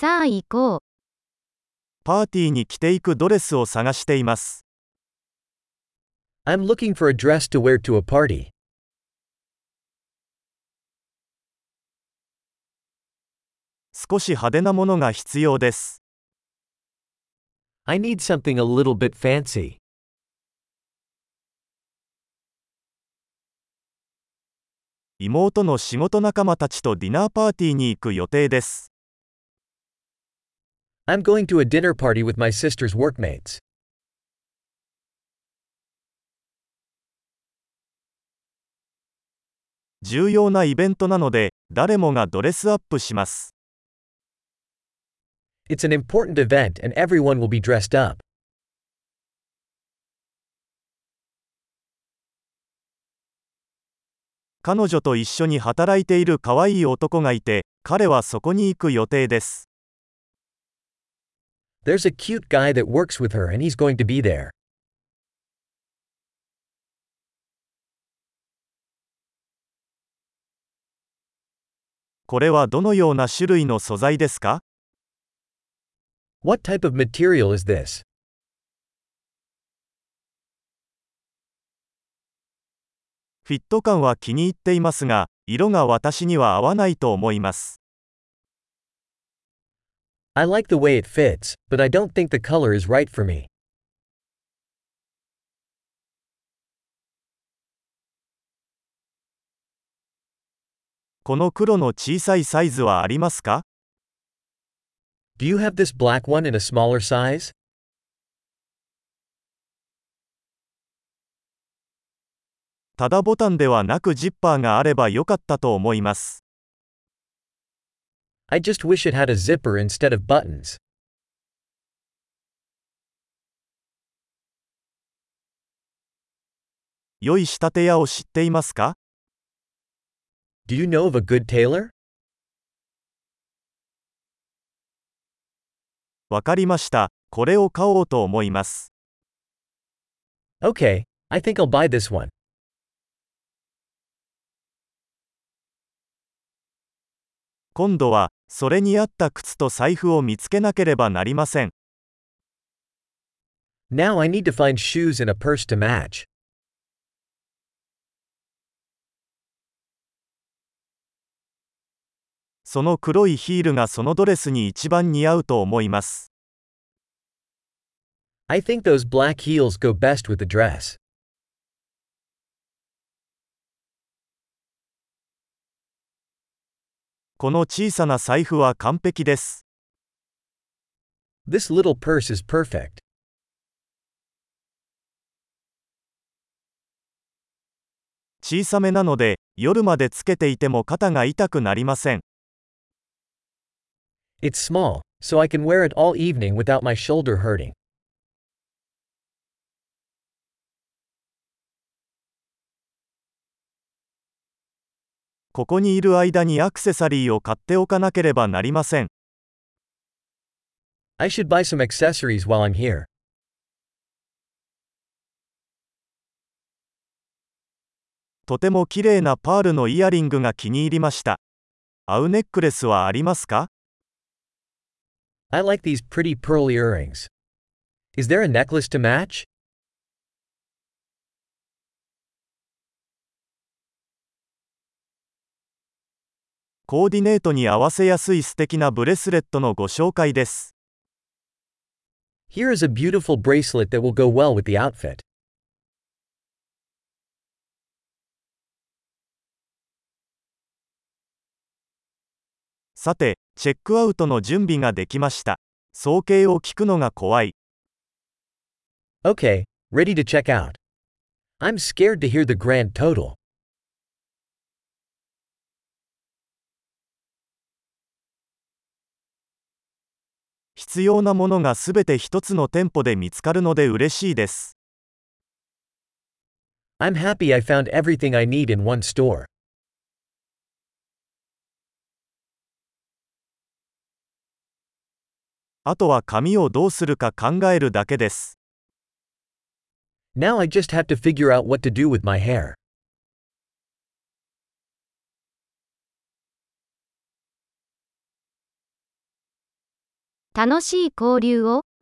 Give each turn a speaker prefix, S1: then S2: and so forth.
S1: さあ行こう。
S2: パーティーに着ていくドレスを探しています。
S3: I'm looking for a dress to wear to a party.
S2: 少し派手なものが必要です。
S3: I need something a little bit fancy.
S2: 妹の仕事仲間たちとディナーパーティーに行く予定です。
S3: I'm going to a dinner party with my sister's workmates.
S2: 重要なイベントなので、誰もがドレスアップします。
S3: It's an important event and everyone will be dressed up.
S2: 彼女と一緒に働いている可愛い男がいて、彼はそこに行く予定です。
S3: There's a cute guy that works with her and he's going to be there.
S2: これはどのような種類の素材ですか
S3: What type of material is this?
S2: フィット感は気に入っていますが、色が私には合わないと思います。
S3: I like the way it fits, but I don't think the color is right for me.
S2: この黒の小さいサイズはありますか
S3: Do you have this black one in a smaller size?
S2: ただボタンではなくジッパーがあればよかったと思います。
S3: I just wish it had a zipper instead of buttons.
S2: 良い仕立て屋を知っていますか
S3: Do you know of a good tailor?
S2: わかりました。これを買おうと思います。
S3: Okay, I think I'll buy this one.
S2: 今度は、それに合った靴と財布を見つけなければなりません。
S3: Now I need to find shoes and a purse to match.
S2: その黒いヒールがそのドレスに一番似合うと思います。
S3: I think those black heels go best with the dress.
S2: この小さな財布は完璧です。
S3: This little purse is perfect.
S2: 小さめなので、夜までつけていても肩が痛くなりません。
S3: It's small, so I can wear it all evening without my shoulder hurting.
S2: ここにいる間にアクセサリーを買っておかなければなりません。
S3: I should buy some accessories while I'm here.
S2: とても綺麗なパールのイヤリングが気に入りました。合うネックレスはありますか
S3: I like these pretty pearl earrings. Is there a necklace to match?
S2: コーディネートに合わせやすい素敵なブレスレットのご紹介です。
S3: Here is a beautiful bracelet that will go well with the outfit.
S2: さて、チェックアウトの準備ができました。総計を聞くのが怖い。
S3: Okay, ready to check out. I'm scared to hear the grand total.
S2: 必要なものがすべて一つの店舗で見つかるので嬉しいです。
S3: I'm happy I found everything I need in one store.
S2: あとは紙をどうするか考えるだけです。
S3: Now I just have to figure out what to do with my hair.
S1: 楽しい交流を。